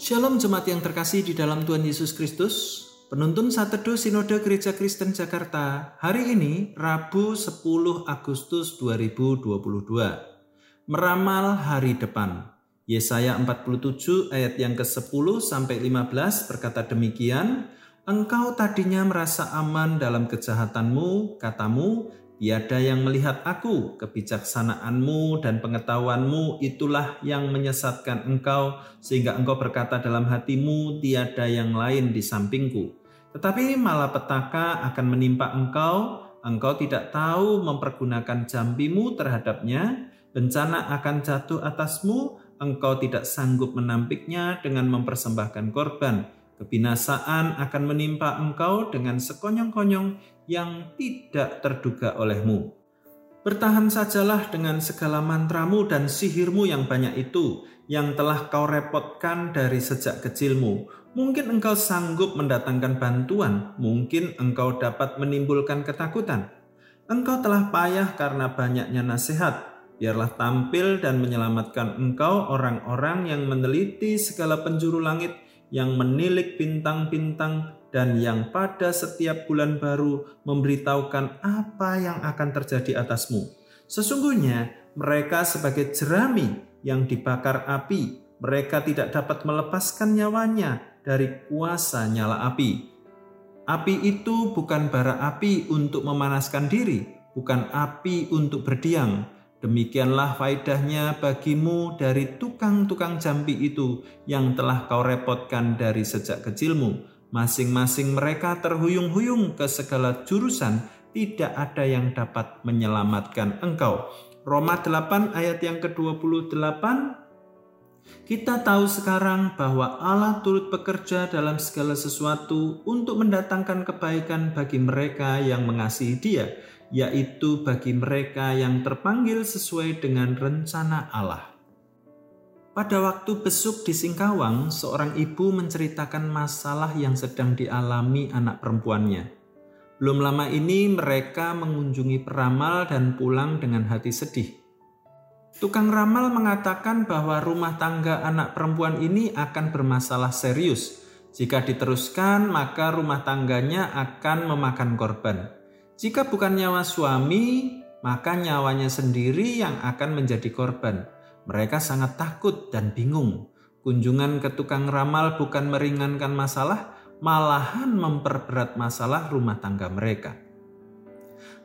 Shalom jemaat yang terkasih di dalam Tuhan Yesus Kristus. Penuntun saat teduh Sinode Gereja Kristen Jakarta hari ini Rabu 10 Agustus 2022. Meramal hari depan. Yesaya 47 ayat yang ke-10 sampai 15 berkata demikian, Engkau tadinya merasa aman dalam kejahatanmu, katamu, Tiada yang melihat aku, kebijaksanaanmu dan pengetahuanmu itulah yang menyesatkan engkau, sehingga engkau berkata dalam hatimu, tiada yang lain di sampingku. Tetapi malapetaka akan menimpa engkau, engkau tidak tahu mempergunakan jambimu terhadapnya, bencana akan jatuh atasmu, engkau tidak sanggup menampiknya dengan mempersembahkan korban Kebinasaan akan menimpa engkau dengan sekonyong-konyong yang tidak terduga olehmu. Bertahan sajalah dengan segala mantramu dan sihirmu yang banyak itu, yang telah kau repotkan dari sejak kecilmu. Mungkin engkau sanggup mendatangkan bantuan, mungkin engkau dapat menimbulkan ketakutan. Engkau telah payah karena banyaknya nasihat. Biarlah tampil dan menyelamatkan engkau orang-orang yang meneliti segala penjuru langit, yang menilik bintang-bintang dan yang pada setiap bulan baru memberitahukan apa yang akan terjadi atasmu. Sesungguhnya mereka sebagai jerami yang dibakar api, mereka tidak dapat melepaskan nyawanya dari kuasa nyala api. Api itu bukan bara api untuk memanaskan diri, bukan api untuk berdiam, Demikianlah faedahnya bagimu dari tukang-tukang jambi itu yang telah kau repotkan dari sejak kecilmu. Masing-masing mereka terhuyung-huyung ke segala jurusan, tidak ada yang dapat menyelamatkan engkau. Roma 8 ayat yang ke-28 kita tahu sekarang bahwa Allah turut bekerja dalam segala sesuatu untuk mendatangkan kebaikan bagi mereka yang mengasihi Dia, yaitu bagi mereka yang terpanggil sesuai dengan rencana Allah. Pada waktu besuk di Singkawang, seorang ibu menceritakan masalah yang sedang dialami anak perempuannya. Belum lama ini mereka mengunjungi peramal dan pulang dengan hati sedih. Tukang ramal mengatakan bahwa rumah tangga anak perempuan ini akan bermasalah serius. Jika diteruskan, maka rumah tangganya akan memakan korban. Jika bukan nyawa suami, maka nyawanya sendiri yang akan menjadi korban. Mereka sangat takut dan bingung. Kunjungan ke tukang ramal bukan meringankan masalah, malahan memperberat masalah rumah tangga mereka.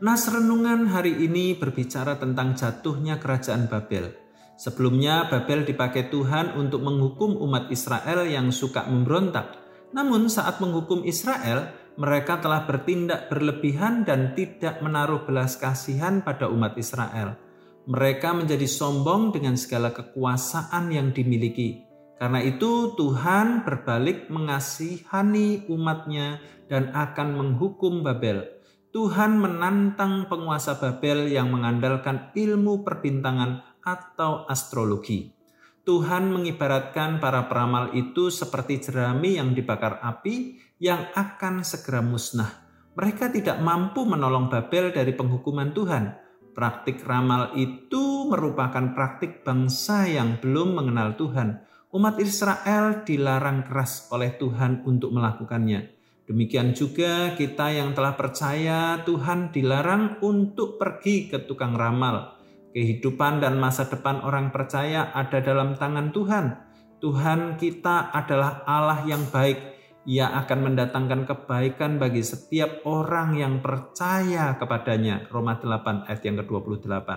Nas renungan hari ini berbicara tentang jatuhnya kerajaan Babel. Sebelumnya Babel dipakai Tuhan untuk menghukum umat Israel yang suka memberontak. Namun saat menghukum Israel, mereka telah bertindak berlebihan dan tidak menaruh belas kasihan pada umat Israel. Mereka menjadi sombong dengan segala kekuasaan yang dimiliki. Karena itu Tuhan berbalik mengasihani umatnya dan akan menghukum Babel. Tuhan menantang penguasa Babel yang mengandalkan ilmu perbintangan atau astrologi. Tuhan mengibaratkan para peramal itu seperti jerami yang dibakar api yang akan segera musnah. Mereka tidak mampu menolong Babel dari penghukuman Tuhan. Praktik ramal itu merupakan praktik bangsa yang belum mengenal Tuhan. Umat Israel dilarang keras oleh Tuhan untuk melakukannya. Demikian juga kita yang telah percaya Tuhan dilarang untuk pergi ke tukang ramal Kehidupan dan masa depan orang percaya ada dalam tangan Tuhan. Tuhan kita adalah Allah yang baik. Ia akan mendatangkan kebaikan bagi setiap orang yang percaya kepadanya. Roma 8 ayat yang ke-28.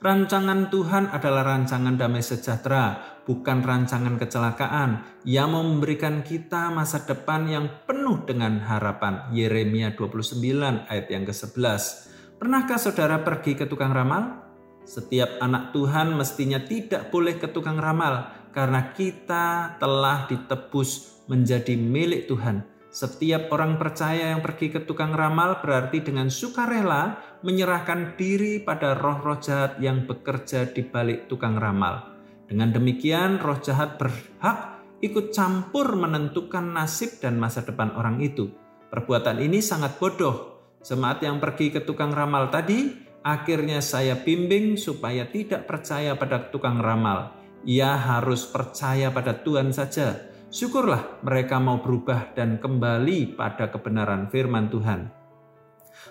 Rancangan Tuhan adalah rancangan damai sejahtera, bukan rancangan kecelakaan. Ia memberikan kita masa depan yang penuh dengan harapan. Yeremia 29 ayat yang ke-11. Pernahkah saudara pergi ke tukang ramal? Setiap anak Tuhan mestinya tidak boleh ke tukang ramal karena kita telah ditebus menjadi milik Tuhan. Setiap orang percaya yang pergi ke tukang ramal berarti dengan sukarela menyerahkan diri pada roh-roh jahat yang bekerja di balik tukang ramal. Dengan demikian, roh jahat berhak ikut campur menentukan nasib dan masa depan orang itu. Perbuatan ini sangat bodoh Jemaat yang pergi ke tukang ramal tadi, akhirnya saya bimbing supaya tidak percaya pada tukang ramal. Ia harus percaya pada Tuhan saja. Syukurlah mereka mau berubah dan kembali pada kebenaran firman Tuhan.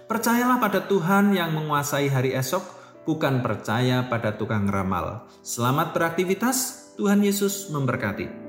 Percayalah pada Tuhan yang menguasai hari esok, bukan percaya pada tukang ramal. Selamat beraktivitas, Tuhan Yesus memberkati.